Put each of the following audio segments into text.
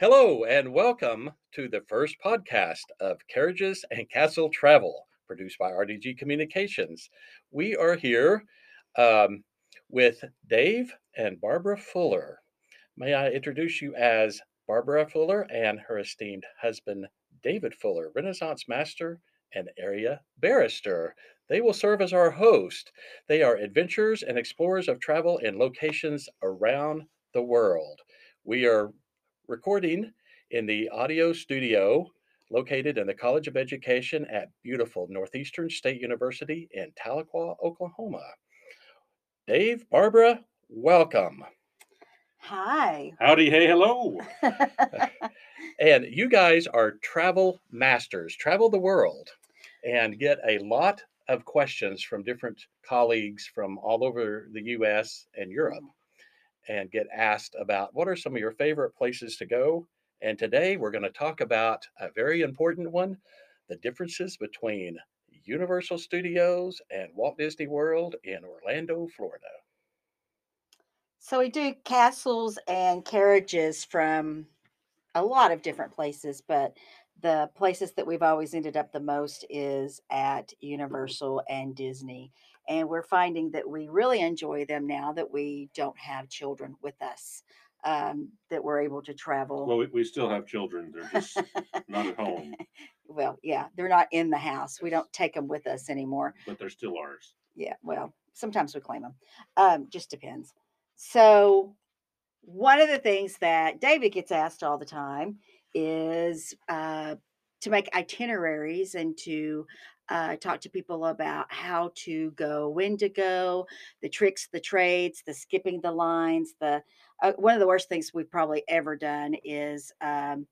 Hello, and welcome to the first podcast of Carriages and Castle Travel, produced by RDG Communications. We are here um, with Dave and Barbara Fuller. May I introduce you as Barbara Fuller and her esteemed husband, David Fuller, Renaissance Master and Area Barrister. They will serve as our host. They are adventurers and explorers of travel in locations around the world. We are recording in the audio studio located in the College of Education at beautiful Northeastern State University in Tahlequah, Oklahoma. Dave, Barbara, welcome. Hi. Howdy, hey, hello. And you guys are travel masters, travel the world, and get a lot of questions from different colleagues from all over the US and Europe and get asked about what are some of your favorite places to go. And today we're going to talk about a very important one the differences between Universal Studios and Walt Disney World in Orlando, Florida. so we do castles and carriages from a lot of different places, but the places that we've always ended up the most is at Universal and Disney. And we're finding that we really enjoy them now that we don't have children with us, um, that we're able to travel. Well, we, we still have children. They're just not at home, well, yeah, they're not in the house. We don't take them with us anymore. but they're still ours. Yeah, well, sometimes we claim them. Um, just depends. So, one of the things that David gets asked all the time is uh, to make itineraries and to uh, talk to people about how to go, when to go, the tricks, the trades, the skipping the lines. The uh, one of the worst things we've probably ever done is um,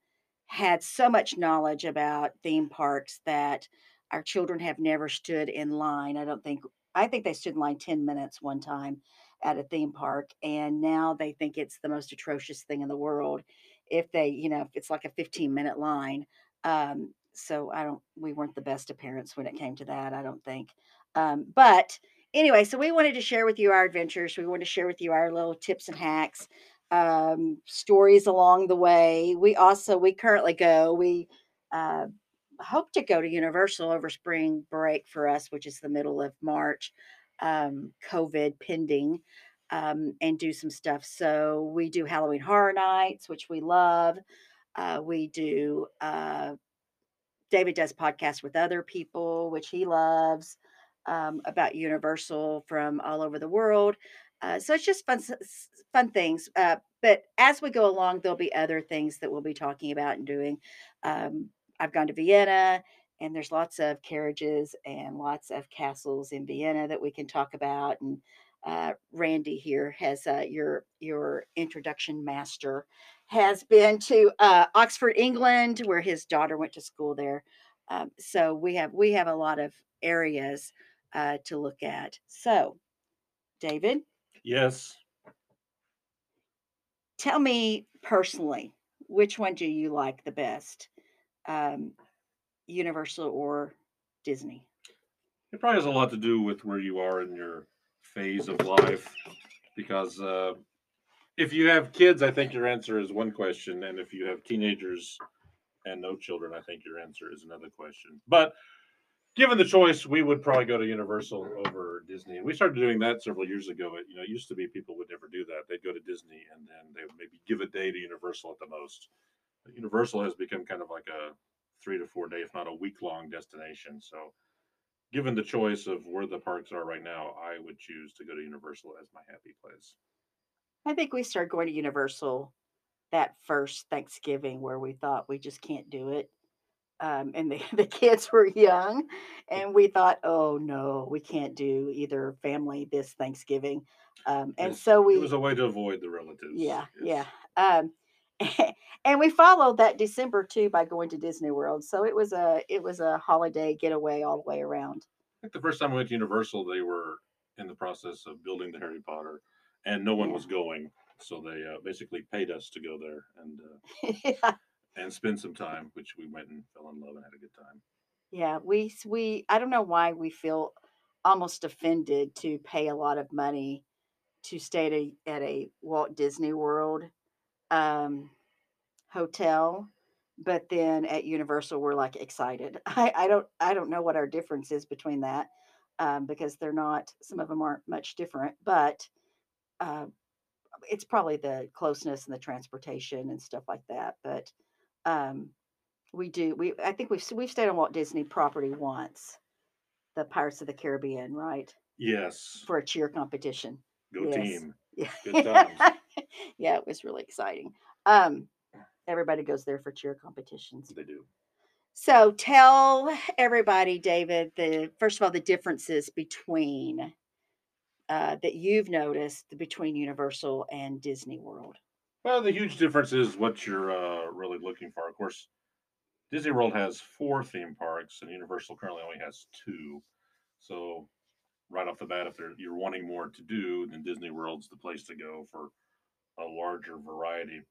had so much knowledge about theme parks that our children have never stood in line. I don't think I think they stood in line 10 minutes one time at a theme park and now they think it's the most atrocious thing in the world if they, you know, if it's like a 15 minute line. Um, so I don't we weren't the best of parents when it came to that, I don't think. Um, but anyway, so we wanted to share with you our adventures. We wanted to share with you our little tips and hacks, um, stories along the way. We also we currently go, we uh hope to go to Universal over spring break for us, which is the middle of March, um, COVID pending, um, and do some stuff. So we do Halloween Horror Nights, which we love. Uh, we do, uh, David does podcasts with other people, which he loves, um, about Universal from all over the world. Uh, so it's just fun, fun things. Uh, but as we go along, there'll be other things that we'll be talking about and doing. Um, I've gone to Vienna, and there's lots of carriages and lots of castles in Vienna that we can talk about. And uh, Randy here has uh, your your introduction master has been to uh, Oxford, England, where his daughter went to school there. Um, so we have we have a lot of areas uh, to look at. So, David, Yes. tell me personally, which one do you like the best, um, Universal or Disney? It probably has a lot to do with where you are in your phase of life. Because uh, if you have kids, I think your answer is one question. And if you have teenagers and no children, I think your answer is another question. But given the choice, we would probably go to Universal over Disney. And we started doing that several years ago. It, you know, used to be people would never do that. They'd go to Disney and then they would maybe give a day to Universal at the most. Universal has become kind of like a three to four day, if not a week long destination. So, given the choice of where the parks are right now, I would choose to go to Universal as my happy place. I think we started going to Universal that first Thanksgiving where we thought we just can't do it. Um, and the, the kids were young, and we thought, oh no, we can't do either family this Thanksgiving. Um, and so we, it was a way to avoid the relatives. yeah, yes. yeah. Um, and we followed that December too by going to Disney World. So it was a it was a holiday getaway all the way around. I think the first time I went to Universal, they were in the process of building the Harry Potter, and no one Yeah. was going. So they uh, basically paid us to go there and uh, yeah. and spend some time, which we went and fell in love and had a good time. Yeah, we we I don't know why we feel almost offended to pay a lot of money to stay at a, at a Walt Disney World. Um, hotel, but then at Universal we're like excited. I, I don't I don't know what our difference is between that um, because they're not some of them aren't much different, but uh, it's probably the closeness and the transportation and stuff like that. But um, we do we I think we've we've stayed on Walt Disney property once, the Pirates of the Caribbean, right, Yes. for a cheer competition. Go yes. team. Yeah. Good times. yeah, it was really exciting. Um, everybody goes there for cheer competitions. They do. So tell everybody, David, the first of all the differences between uh, that you've noticed between Universal and Disney World. Well, the huge difference is what you're uh, really looking for. Of course, Disney World has four theme parks, and Universal currently only has two. So, right off the bat, if you're wanting more to do, then Disney World's the place to go for a larger variety.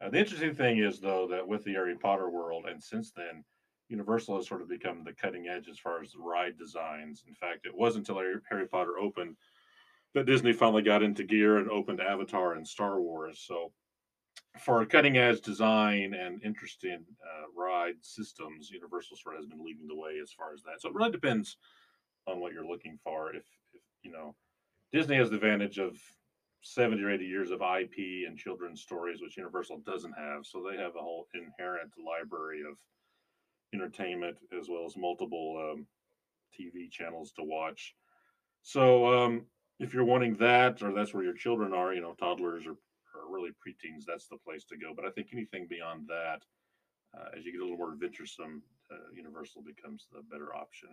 Uh, the interesting thing is, though, that with the Harry Potter world, and since then, Universal has sort of become the cutting edge as far as ride designs. In fact, it wasn't until Harry Potter opened that Disney finally got into gear and opened Avatar and Star Wars. So, for cutting edge design and interesting uh, ride systems, Universal sort of has been leading the way as far as that. So, it really depends on what you're looking for. If, if you know, Disney has the advantage of 70 or 80 years of IP and children's stories, which Universal doesn't have. So, they have a whole inherent library of entertainment as well as multiple um, TV channels to watch. So, um, if you're wanting that, or that's where your children are, you know, toddlers or, or really preteens, that's the place to go. But I think anything beyond that, uh, as you get a little more adventuresome, uh, Universal becomes the better option.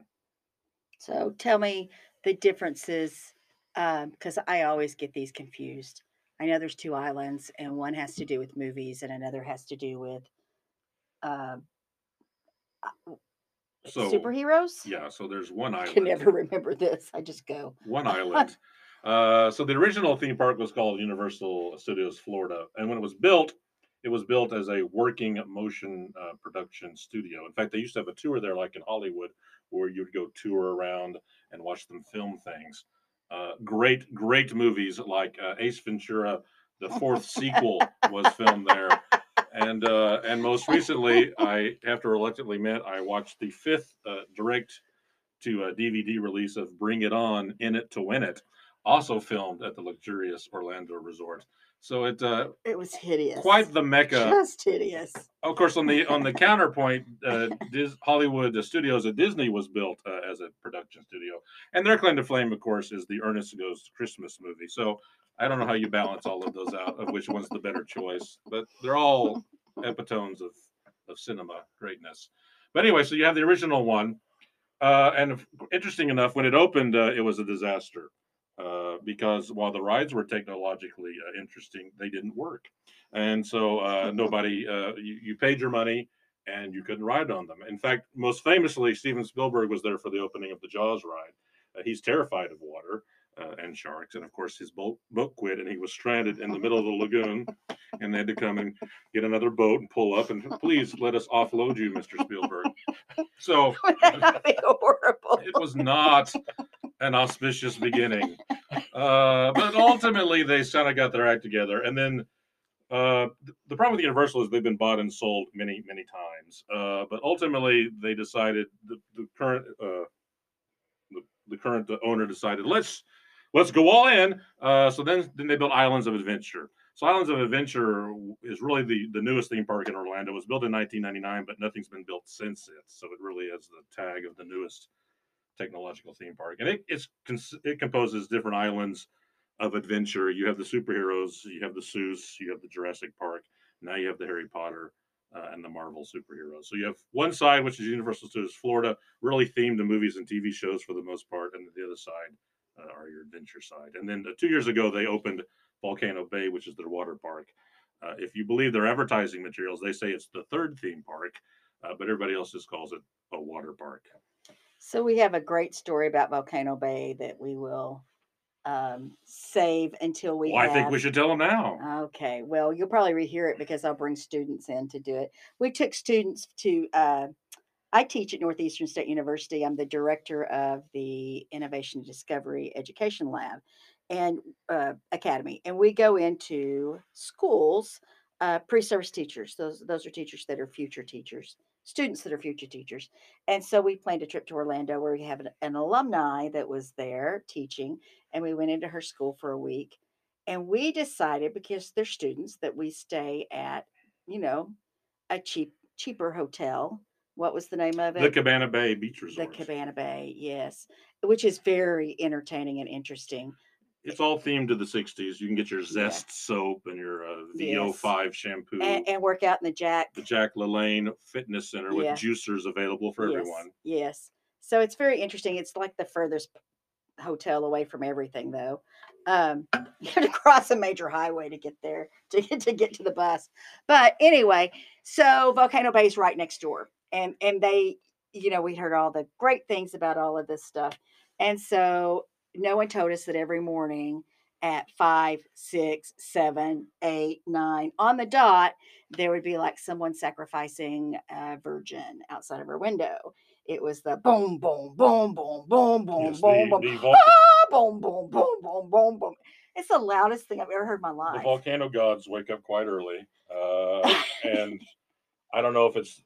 So tell me the differences because I always get these confused. I know there's two islands, and one has to do with movies, and another has to do with uh, uh, So, superheroes. yeah, so there's one island. I can never remember this. I just go. one island. Uh, so the original theme park was called Universal Studios Florida, and when it was built, it was built as a working motion uh, production studio. In fact, they used to have a tour there, like in Hollywood, where you'd go tour around and watch them film things. Uh, great, great movies like uh, Ace Ventura, the fourth sequel was filmed there, and uh, and most recently, I have to reluctantly admit, I watched the fifth uh, direct to a DVD release of Bring It On, In It to Win It, also filmed at the luxurious Orlando resort. So it uh, It was hideous. quite the mecca. just hideous. Of course, on the on the counterpoint, uh, Dis- Hollywood the Studios at Disney was built uh, as a production studio, and their claim to fame, of course, is the Ernest Goes Christmas movie. So I don't know how you balance all of those out, of which one's the better choice, but they're all epitomes of of cinema greatness. But anyway, so you have the original one, uh, and interesting enough, when it opened, uh, it was a disaster uh, because while the rides were technologically uh, interesting, they didn't work, and so uh, nobody uh, you, you paid your money and you couldn't ride on them. In fact, most famously, Steven Spielberg was there for the opening of the Jaws ride. Uh, he's terrified of water. Uh, and sharks, and of course his boat boat quit, and he was stranded in the middle of the lagoon, and they had to come and get another boat and pull up and please let us offload you, Mr. Spielberg. So horrible. it was not an auspicious beginning. Uh, but ultimately, they kind of got their act together. And then uh, the problem with Universal is they've been bought and sold many, many times. Uh, but ultimately, they decided the, the current uh, the, the current owner decided let's let's go all in. Uh, so then then they built Islands of Adventure. So Islands of Adventure is really the, the newest theme park in Orlando. It was built in 1999, but nothing's been built since it. So it really is the tag of the newest technological theme park, and it it's it composes different islands of adventure. You have the superheroes, you have the Seuss, you have the Jurassic Park. Now you have the Harry Potter uh, and the Marvel superheroes. So you have one side, which is Universal Studios Florida, really themed to movies and TV shows for the most part, and the other side uh, are your adventure side. And then uh, two years ago, they opened Volcano Bay, which is their water park. Uh, if you believe their advertising materials, they say it's the third theme park, uh, but everybody else just calls it a water park. So we have a great story about Volcano Bay that we will um, save until we. well, I think we should tell them now. Okay, well, you'll probably rehear it because I'll bring students in to do it. We took students to, uh, I teach at Northeastern State University. I'm the director of the Innovation and Discovery Education Lab and uh, Academy. And we go into schools uh, pre-service teachers. Those those are teachers that are future teachers, students that are future teachers. And so we planned a trip to Orlando where we have an, an alumni that was there teaching, and we went into her school for a week. And we decided because they're students that we stay at, you know, a cheap cheaper hotel. What was the name of it? The Cabana Bay Beach Resort. The Cabana Bay, yes, which is very entertaining and interesting. It's all themed to the '60s. You can get your Yeah. Zest soap and your uh, VO5 shampoo. And, and work out in the Jack. the Jack LaLanne Fitness Center with Yeah. juicers available for yes, everyone. Yes. So it's very interesting. It's like the furthest hotel away from everything, though. Um, you have to cross a major highway to get there to get to get to the bus. But anyway, so Volcano Bay is right next door, and and they, you know, we heard all the great things about all of this stuff, and so no one told us that every morning at five, six, seven, eight, nine on the dot, there would be like someone sacrificing a virgin outside of her window. It was the boom, boom, boom, boom, boom, boom, Yes, boom, the, boom, the, vol- ah, boom, boom, boom, boom, boom, boom. It's the loudest thing I've ever heard in my life. the volcano gods wake up quite early, uh, and I don't know if it's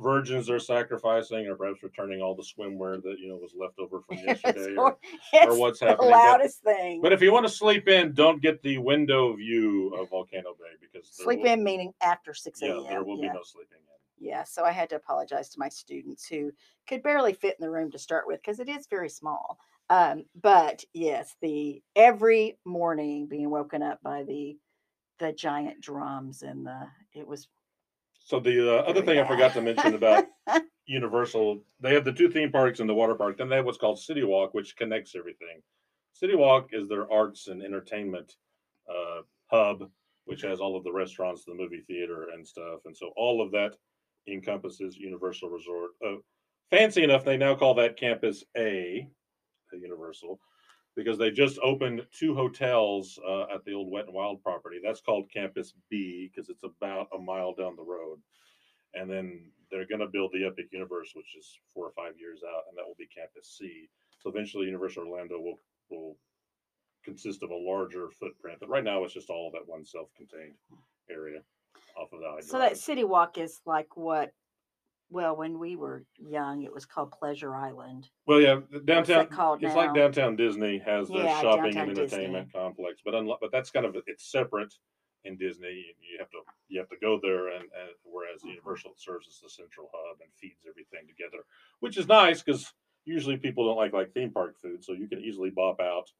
virgins they're sacrificing or perhaps returning all the swimwear that you know was left over from yesterday, or, or what's happening. But, loudest thing. but if you want to sleep in, don't get the window view of Volcano Bay because Sleep will- in meaning after 6 Yeah, a.m. there will yeah. be no sleeping in. yeah. So I had to apologize to my students who could barely fit in the room to start with because it is very small. Um, but yes, the every morning being woken up by the the giant drums and the it was So the uh, other thing I forgot to mention about Universal, they have the two theme parks and the water park. Then they have what's called City Walk, which connects everything. City Walk is their arts and entertainment uh, hub, which has all of the restaurants, the movie theater, and stuff. And so all of that encompasses Universal Resort. Uh, fancy enough, they now call that Campus A, the Universal, because they just opened two hotels uh, at the old Wet and Wild property. That's called Campus B because it's about a mile down the road. And then they're going to build the Epic Universe, which is four or five years out, and that will be Campus C. So eventually, Universal Orlando will will consist of a larger footprint. But right now, it's just all that one self-contained area off of the. I so that city walk is like what well when we were young it was called Pleasure Island. Well, yeah, downtown. It's now? like downtown Disney has their Yeah, shopping and Disney. entertainment complex, but unlike, but that's kind of it's separate in Disney. You have to you have to go there, and, and whereas Universal serves as the central hub and feeds everything together, which is nice because usually people don't like like theme park food, so you can easily bop out,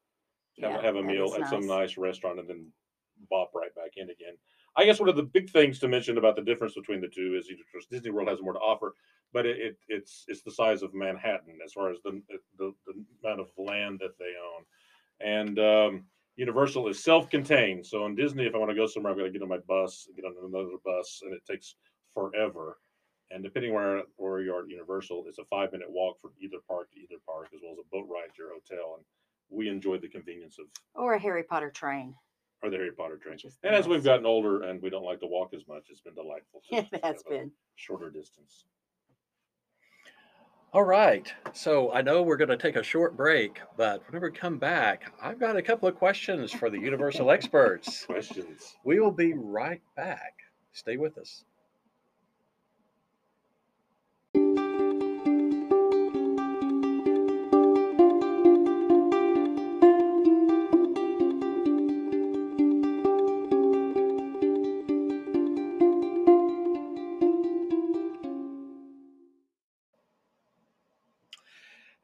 have, Yeah, have a meal at some nice. nice restaurant, and then bop right back in again. I guess one of the big things to mention about the difference between the two is Disney World has more to offer, but it, it it's it's the size of Manhattan as far as the the, the amount of land that they own, and um, Universal is self-contained. So in Disney, if I want to go somewhere, I've got to get on my bus, get on another bus, and it takes forever. And depending where where you are at Universal, it's a five-minute walk from either park to either park, as well as a boat ride to your hotel. And we enjoyed the convenience of Or a Harry Potter train. Or the Harry Potter train. Which is And as we've gotten older and we don't like to walk as much, it's been delightful. to It just has have a been. shorter distance. All right. So I know we're going to take a short break, but whenever we come back, I've got a couple of questions for the Universal experts. Questions? We will be right back. Stay with us.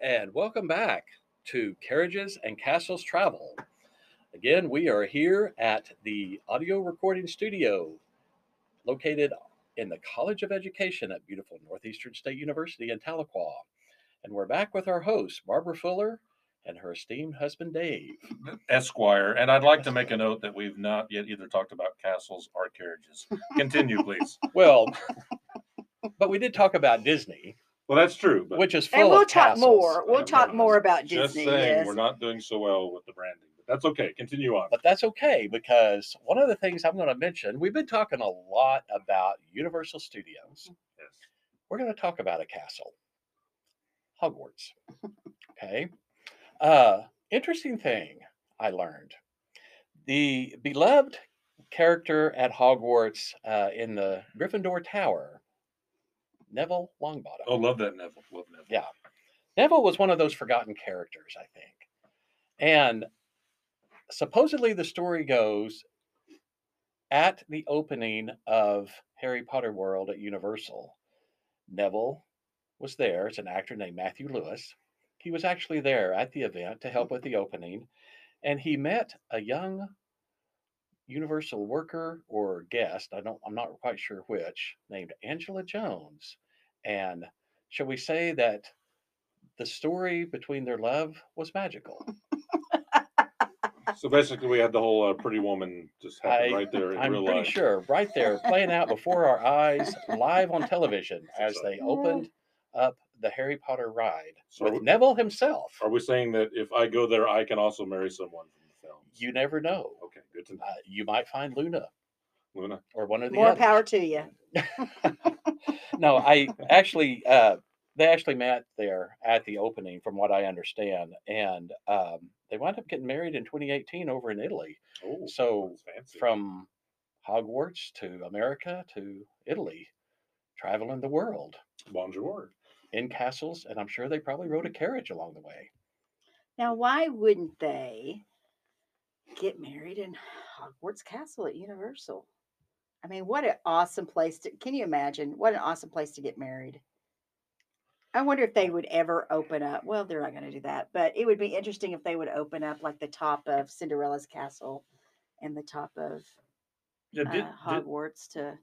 And welcome back to Carriages and Castles Travel. Again, we are here at the audio recording studio located in the College of Education at beautiful Northeastern State University in Tahlequah. And we're back with our hosts, Barbara Fuller and her esteemed husband, Dave. Esquire. And I'd like to make a note that we've not yet either talked about castles or carriages. Continue, please. Well, but we did talk about Disney, Well, that's true. But which is full And we'll of talk castles. more. We'll Yeah, talk right. more about just Disney. saying, yes. we're not doing so well with the branding. But that's okay. Continue on. But that's okay because one of the things I'm going to mention, we've been talking a lot about Universal Studios. Yes. We're going to talk about a castle, Hogwarts. Okay. Uh, interesting thing I learned the beloved character at Hogwarts uh, in the Gryffindor Tower, Neville Longbottom. Oh, love that Neville. Love Neville. Yeah. Neville was one of those forgotten characters, I think. And supposedly the story goes at the opening of Harry Potter World at Universal, Neville was there. It's an actor named Matthew Lewis. He was actually there at the event to help with the opening, and he met a young Universal worker or guest, I don't I'm not quite sure which, named Angela Jones. And shall we say that the story between their love was magical? So basically, we had the whole uh, Pretty Woman just happen I- right there in I'm real pretty life. sure, right there, playing out before our eyes, live on television, as they opened up the Harry Potter ride So with we- Neville himself. Are we saying that if I go there, I can also marry someone from the film? You never know. Okay, good to know. Uh, you might find Luna Luna. or one of the More others. power to you. no, I actually, uh, they actually met there at the opening, from what I understand, and um, they wound up getting married in 2018 over in Italy. Oh, So from Hogwarts to America to Italy, traveling the world Bonjour. in castles, and I'm sure they probably rode a carriage along the way. Now, why wouldn't they get married in Hogwarts Castle at Universal? I mean, what an awesome place to can you imagine? What an awesome place to get married. I wonder if they would ever open up. Well, they're not going to do that, but it would be interesting if they would open up like the top of Cinderella's castle and the top of Yeah, uh, Di- Di- Hogwarts to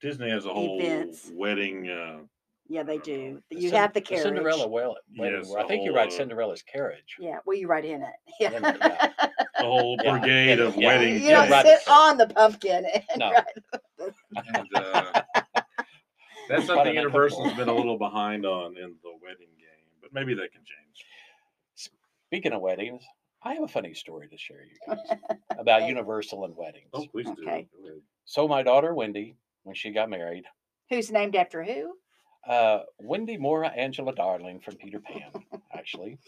Disney has a whole events. wedding. Uh, yeah, they. The You Cin- have the the carriage. Cinderella well, wedding. Yes, I the think you whole, ride uh, Cinderella's carriage. Yeah, well, you ride in it. Yeah. In it, yeah. The whole Yeah, brigade yeah, of yeah. wedding. you don't right. sit on the pumpkin and No. ride And, uh, that's Quite something an Universal's uncomfortable. been a little behind on in the wedding game, but maybe that can change. Speaking of weddings, I have a funny story to share you guys about Okay. Universal and weddings. Oh, please do. Okay. Go ahead. So my daughter Wendy, when she got married, Who's named after who? uh, Wendy Moira Angela Darling from Peter Pan, actually,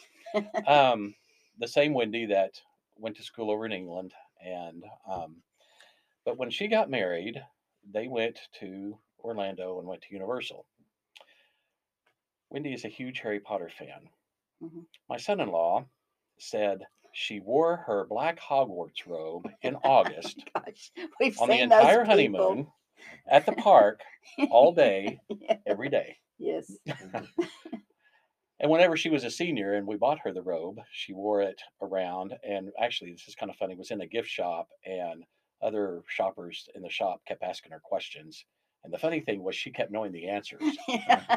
um, the same Wendy that went to school over in England, and um, but when she got married, they went to Orlando and went to Universal. Wendy is a huge Harry Potter fan. Mhm. My son-in-law said she wore her black Hogwarts robe in August Gosh, we've on the entire honeymoon at the park all day, Yeah, every day. yes. And whenever she was a senior and we bought her the robe, she wore it around. And actually, this is kind of funny, was in a gift shop and other shoppers in the shop kept asking her questions. And the funny thing was she kept knowing the answers.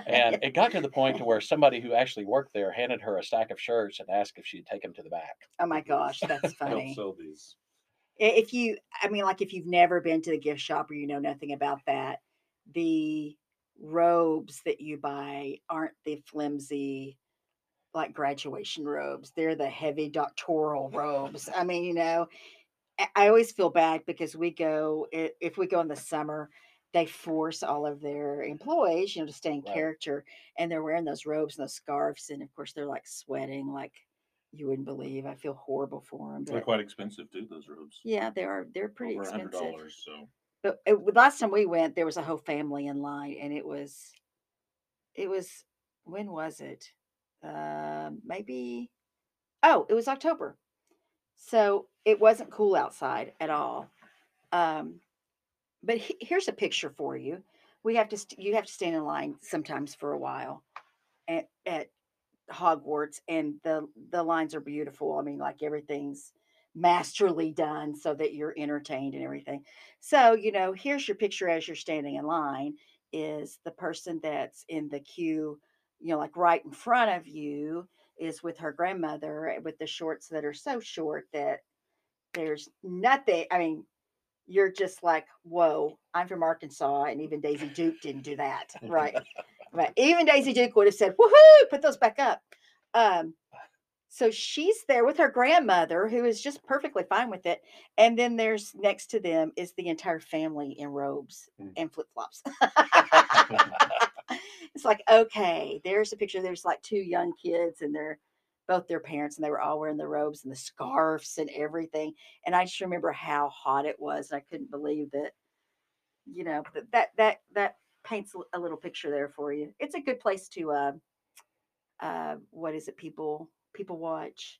And it got to the point to where somebody who actually worked there handed her a stack of shirts and asked if she'd take them to the back. oh my gosh, that's Don't funny. sell these. If you, I mean, like if you've never been to the gift shop or you know nothing about that, the robes that you buy aren't the flimsy, like graduation robes. They're the heavy doctoral robes. I mean, you know, I- always feel bad because we go, if we go in the summer, they force all of their employees, you know, to stay in Right. character and they're wearing those robes and those scarves. And of course, they're like sweating like you wouldn't believe. I feel horrible for them. They're quite expensive too. Those robes. Yeah, they are. They're pretty Over expensive. dollars. So But it, last time we went, there was a whole family in line, and it was, it was, when was it? Um, maybe, oh, it was October, so it wasn't cool outside at all. Um, but he- here's a picture for you. We have to, st- you have to stand in line sometimes for a while, at at Hogwarts, and the the lines are beautiful. I mean, like everything's masterly done so that you're entertained and everything. So, you know, here's your picture as you're standing in line is the person that's in the queue, you know, like right in front of you is with her grandmother eh, with the shorts that are so short that there's nothing. I mean, you're just like, whoa, I'm from Arkansas, and even Daisy Duke didn't do that. Right. right. Even Daisy Duke would have said, woohoo, put those back up. Um, so she's there with her grandmother, who is just perfectly fine with it. And then there's next to them is the entire family in robes Mm. and flip flops. it's like, okay, there's a picture. There's like two young kids, and they're both their parents, and they were all wearing the robes and the scarves and everything. And I just remember how hot it was. And I couldn't believe that, you know, that that that, that paints a little picture there for you. It's a good place to, uh, uh, what is it? People people watch.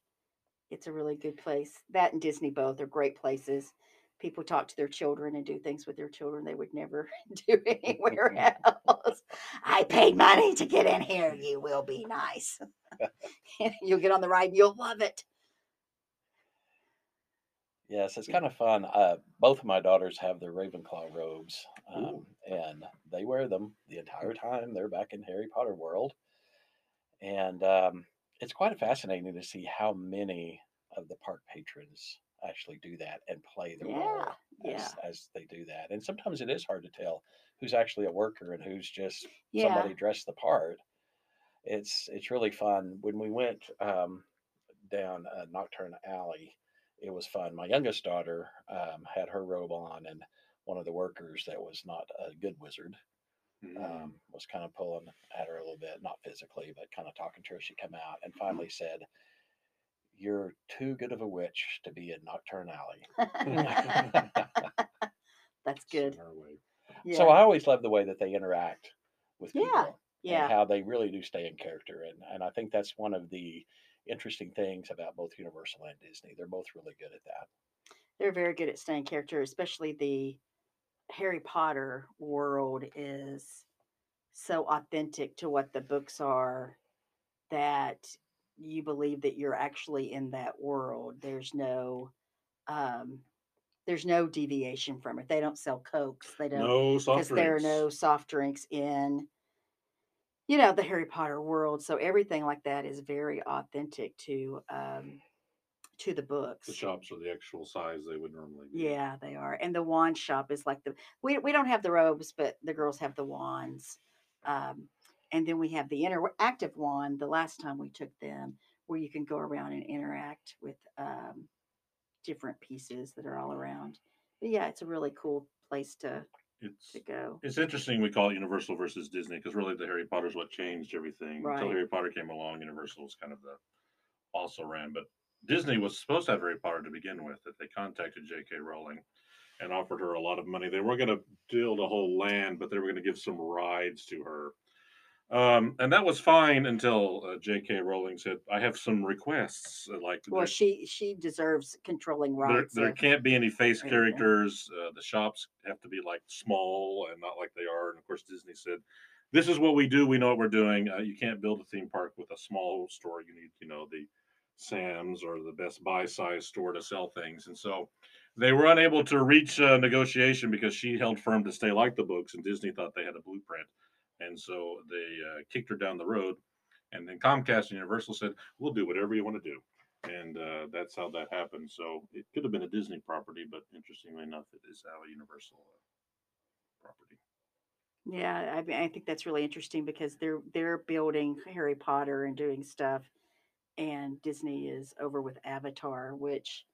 It's a really good place. That and Disney both are great places. People talk to their children and do things with their children they would never do anywhere else. I paid money to get in here. You will be nice. you'll get on the ride. and You'll love it. Yes, it's kind of fun. Uh, both of my daughters have their Ravenclaw robes, um, and they wear them the entire time they're back in Harry Potter world. And um, it's quite fascinating to see how many of the park patrons actually do that and play the role Yeah. as, Yeah. as they do that. And sometimes it is hard to tell who's actually a worker and who's just Yeah. somebody dressed the part. It's it's really fun. When we went um, down a Knockturn Alley, it was fun. My youngest daughter um, had her robe on, and one of the workers that was not a good wizard Mm. um, was kind of pulling at her a little bit, not physically, but kind of talking to her. She come out and finally said, "You're too good of a witch to be in Knockturn Alley." That's good. Yeah. So I always love the way that they interact with Yeah, people. and yeah. how they really do stay in character and and I think that's one of the interesting things about both Universal and Disney. They're both really good at that. They're very good at staying character, especially the Harry Potter world is so authentic to what the books are that you believe that you're actually in that world. There's no um there's no deviation from it. They don't sell cokes. They don't No because there are no soft drinks in you know the harry potter world so everything like that is very authentic to um to the books The shops are the actual size they would normally be. yeah they are and the wand shop is like the we, we don't have the robes but the girls have the wands um and then we have the interactive wand the last time we took them where you can go around and interact with um different pieces that are all around but yeah it's a really cool place to It's to go it's interesting we call it Universal versus Disney because really the Harry Potter's what changed everything. Right. Until Harry Potter came along, Universal was kind of the also ran, but Disney was supposed to have Harry Potter to begin with. That they contacted J.K. Rowling and offered her a lot of money. They were going to build a whole land, but they were going to give some rides to her. Um, and that was fine until uh, J.K. Rowling said, "I have some requests. uh, Like Well, there- she she deserves controlling there, rights. there of- can't be any face characters. Uh, the shops have to be like small and not like they are. And of course, Disney said, "This is what we do. We know what we're doing. Uh, you can't build a theme park with a small store. You need, you know, the Sam's or the Best Buy size store to sell things." And so they were unable to reach a negotiation because she held firm to stay like the books, and Disney thought they had a blueprint, and so they uh, kicked her down the road. And then Comcast and Universal said, "We'll do whatever you want to do." and uh, that's how that happened. So it could have been a Disney property, but interestingly enough, it is now a Universal uh, property. Yeah, I I think that's really interesting because they're they're building Harry Potter and doing stuff, and Disney is over with Avatar, which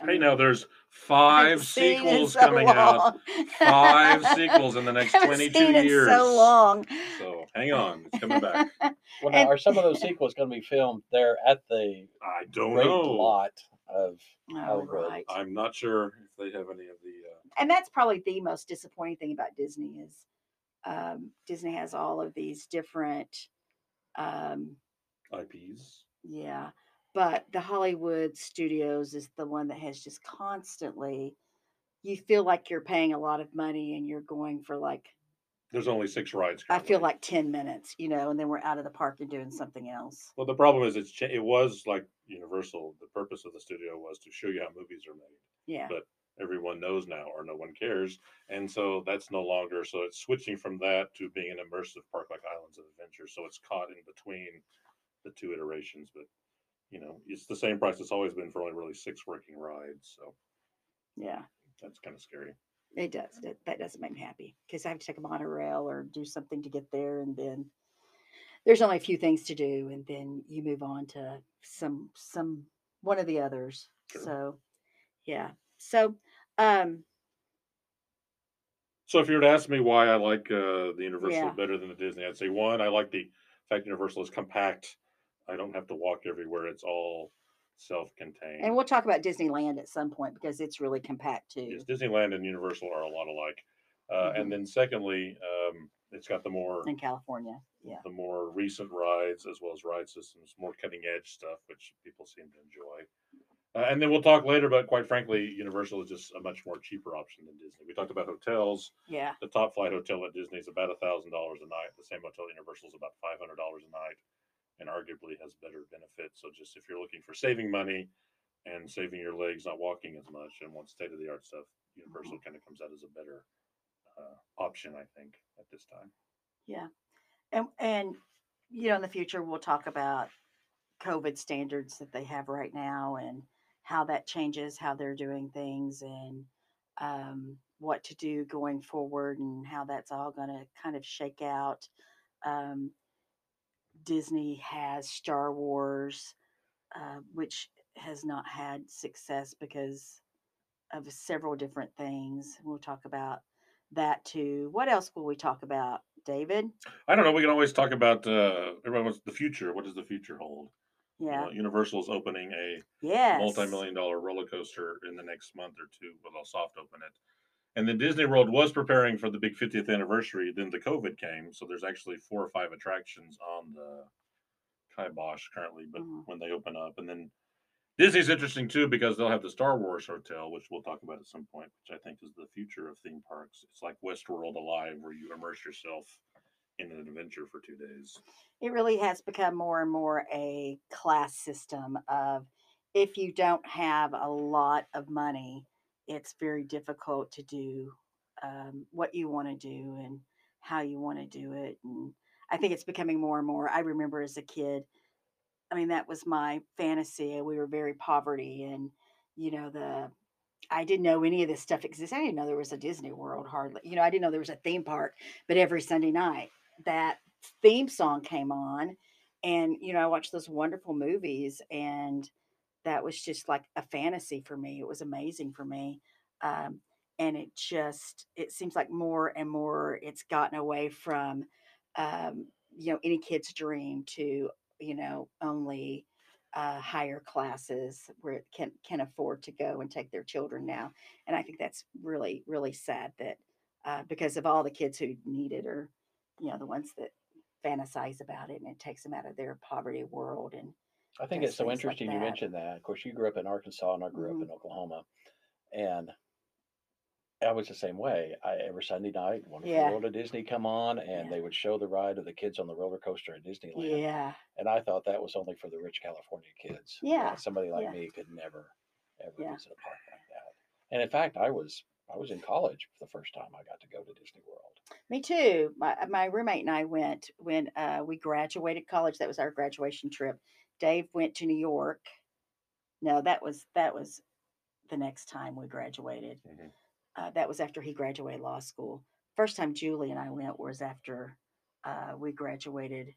I Hey, mean, now there's five haven't seen it in sequels so coming out. Five sequels in the next 22 seen it in years. So long. So hang on, it's coming back. Well, now, And- are some of those sequels going to be filmed there at the I don't great know. lot of Oh, right. I'm not sure if they have any of the. Uh, and that's probably the most disappointing thing about Disney is um, Disney has all of these different, um, IPs. Yeah, but the Hollywood Studios is the one that has just constantly. You feel like you're paying a lot of money and you're going for like There's only six rides. I feel like ten minutes, you know, and then we're out of the park and doing something else. Well, the problem is it's cha- it was like Universal. The purpose of the studio was to show you how movies are made. Yeah, But everyone knows now or no one cares and so that's no longer so it's switching from that to being an immersive park like islands of adventure so it's caught in between the two iterations but you know it's the same price it's always been for only really six working rides so yeah, that's kind of scary it does. That, that doesn't make me happy because I have to take a monorail or do something to get there, and then there's only a few things to do, and then you move on to some some one of the others. Sure. So, yeah. So, um, so if you were to ask me why i like uh, the universal Yeah. better than the disney i'd say one i like the fact universal is compact I don't have to walk everywhere. It's all self-contained. And we'll talk about Disneyland at some point because it's really compact too. Yes, Disneyland and Universal are a lot alike. Uh, Mhm. And then secondly, um, it's got the more in California. Yeah. the more recent rides as well as ride systems, more cutting edge stuff, which people seem to enjoy. Uh, and then we'll talk later, but quite frankly, Universal is just a much more cheaper option than Disney. We talked about hotels. Yeah. The top flight hotel at Disney is about a thousand dollars a night. The same hotel at Universal is about five hundred dollars a night, and arguably has better benefits. So just if you're looking for saving money and saving your legs, not walking as much, and want state of the art stuff, Universal kind of comes out as a better uh, option, I think, at this time. Yeah. And and you know, in the future we'll talk about COVID standards that they have right now and how that changes how they're doing things and um, what to do going forward and how that's all going to kind of shake out. Um, Disney has Star Wars, uh, which has not had success because of several different things. We'll talk about that too. What else will we talk about, David? I don't know. We can always talk about uh, everyone wants the future. What does the future hold? Yeah. know, Universal's opening a Yes. multi-million dollar roller coaster in the next month or two, but they'll soft open it. And then Disney World was preparing for the big 50th anniversary. Then the COVID came, so there's actually four or five attractions on the kibosh currently. But Mhm. when they open up, and then Disney's interesting too because they'll have the Star Wars hotel, which we'll talk about at some point, which I think is the future of theme parks. It's like Westworld Alive, where you immerse yourself in an adventure for two days. It really has become more and more a class system of if you don't have a lot of money, it's very difficult to do um, what you want to do and how you want to do it. And I think it's becoming more and more. I remember as a kid, I mean, that was my fantasy. We were very poverty and, you know, the, I didn't know any of this stuff existed. I didn't know there was a Disney World hardly. You know, I didn't know there was a theme park, but every Sunday night that theme song came on and you know i watched those wonderful movies and that was just like a fantasy for me it was amazing for me um, and it just it seems like more and more it's gotten away from um, you know any kid's dream to you know only uh, higher classes where it can can afford to go and take their children now and i think that's really really sad that uh, because of all the kids who need it or you know the ones that fantasize about it and it takes them out of their poverty world and I think it's so things like interesting you mentioned that. Of course, you grew up in Arkansas and I grew Mhm. up in Oklahoma. And I was the same way. I, every Sunday night, Wonderful Yeah. World of Disney come on and Yeah. they would show the ride of the kids on the roller coaster at Disneyland. yeah And I thought that was only for the rich California kids. Yeah, Somebody like yeah. me could never, ever visit a park like that. And in fact, I was I was in college for the first time I got to go to Disney World. me too my, my roommate and i went when uh, we graduated college that was our graduation trip dave went to new york. No that was that was the next time we graduated. Mhm. uh, that was after he graduated law school. First time julie and i went was after uh, we graduated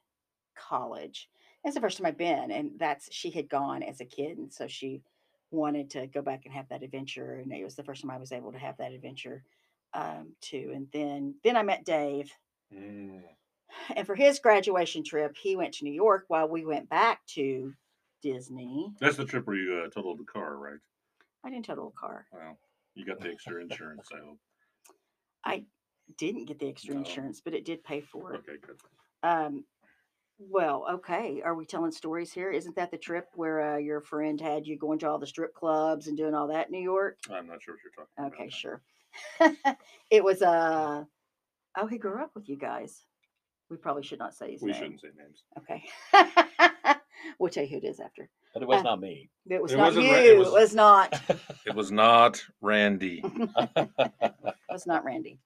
college. It's the first time i've been and that's she had gone as a kid and so she wanted to go back and have that adventure and it was the first time i was able to have that adventure um, too and then then i met dave. Mm. And for his graduation trip he went to new york while we went back to disney That's the trip where you uh, totaled the car, right? i didn't total the car Well, you got the extra insurance, I hope. i didn't get the extra No. insurance but it did pay for it Okay, good. Um, well, okay. Are we telling stories here? Isn't that the trip where uh, your friend had you going to all the strip clubs and doing all that in New York? I'm not sure what you're talking about. Okay, sure. it was uh oh, he grew up with you guys. We probably should not say his name. We name. shouldn't say names. Okay. we'll tell you who it is after. But it was Uh, not me. It was It not wasn't you. Ra- it It was- was not. It was not Randy. It was not Randy.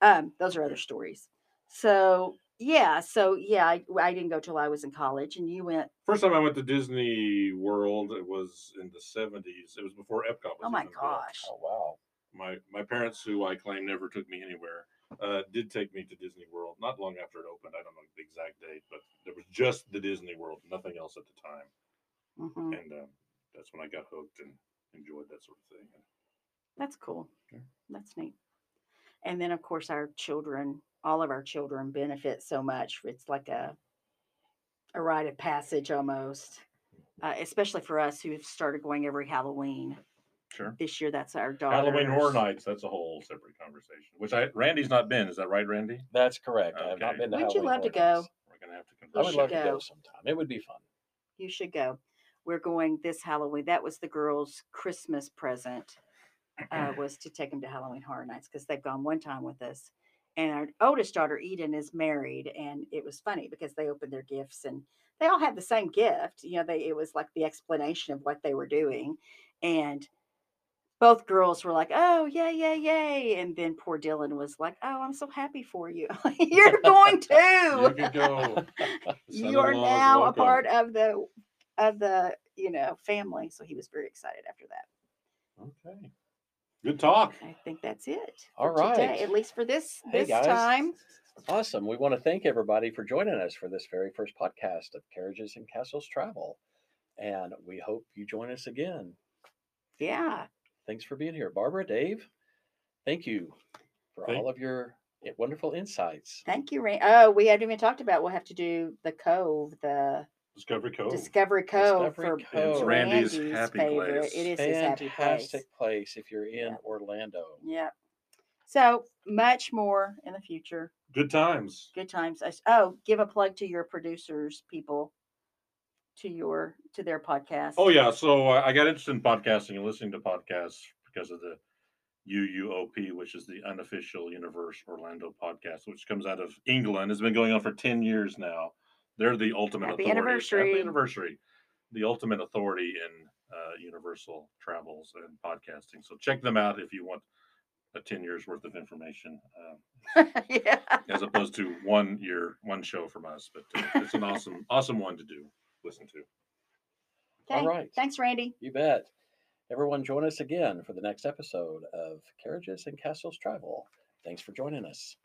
Um, those are other stories. So yeah, so yeah, I, I didn't go till I was in college, and you went. First time I went to Disney World, it was in the 70s. It was before Epcot was Oh my even built. gosh! oh wow. My my parents, who I claim never took me anywhere, uh, did take me to Disney World not long after it opened. I don't know the exact date, but there was just the Disney World, nothing else at the time. hmm And um, that's when I got hooked and enjoyed that sort of thing. That's cool. Yeah. That's neat. And then, of course, our children, all of our children benefit so much. It's like a a rite of passage almost, uh, especially for us who've started going every Halloween. Sure. This year, that's our daughter. Halloween Horror Nights, that's a whole separate conversation, which I, Randy's not been, is that right, Randy? That's correct. I have not been to Wouldn't you love to go? Nights. We're gonna have to. I would should love to go. go sometime. It would be fun. You should go. We're going this Halloween. That was the girls' Christmas present. Uh, was to take them to Halloween Horror Nights because they've gone one time with us. And our oldest daughter Eden is married, and it was funny because they opened their gifts and they all had the same gift. You know, they it was like the explanation of what they were doing, and both girls were like, "Oh, yay, yay, yay!" And then poor Dylan was like, "Oh, I'm so happy for you. You're going You to. could go. you are now a part of the of the you know family." So he was very excited after that. Okay. Good talk. I think that's it. All right. today, at least for this Hey, this guys. time. Awesome. We want to thank everybody for joining us for this very first podcast of Carriages and Castles Travel. And we hope you join us again. Yeah. Thanks for being here. Barbara, Dave, thank you for Thank- all of your wonderful insights. Thank you, Ray. Oh, we haven't even talked about. We'll have to do the Cove, the Discovery Cove. Discovery Cove Discovery for Cove. It's Randy's happy favorite. place. It is his happy place. Fantastic place if you're in Yeah. Orlando. Yeah. So much more in the future. Good times. Good times. Oh, give a plug to your producers, people, to your to their podcast. Oh yeah, so uh, I got interested in podcasting and listening to podcasts because of the UUOP, which is the unofficial Universe Orlando podcast, which comes out of England. It's been going on for ten years now. They're the ultimate Happy authority. anniversary. Happy anniversary! The ultimate authority in uh, Universal travels and podcasting. So check them out if you want a ten years worth of information, um, yeah. as opposed to one year, one show from us. But uh, it's an awesome, awesome one to do listen to. Okay. All right. Thanks, Randy. You bet. Everyone, join us again for the next episode of Carriages and Castles Travel. Thanks for joining us.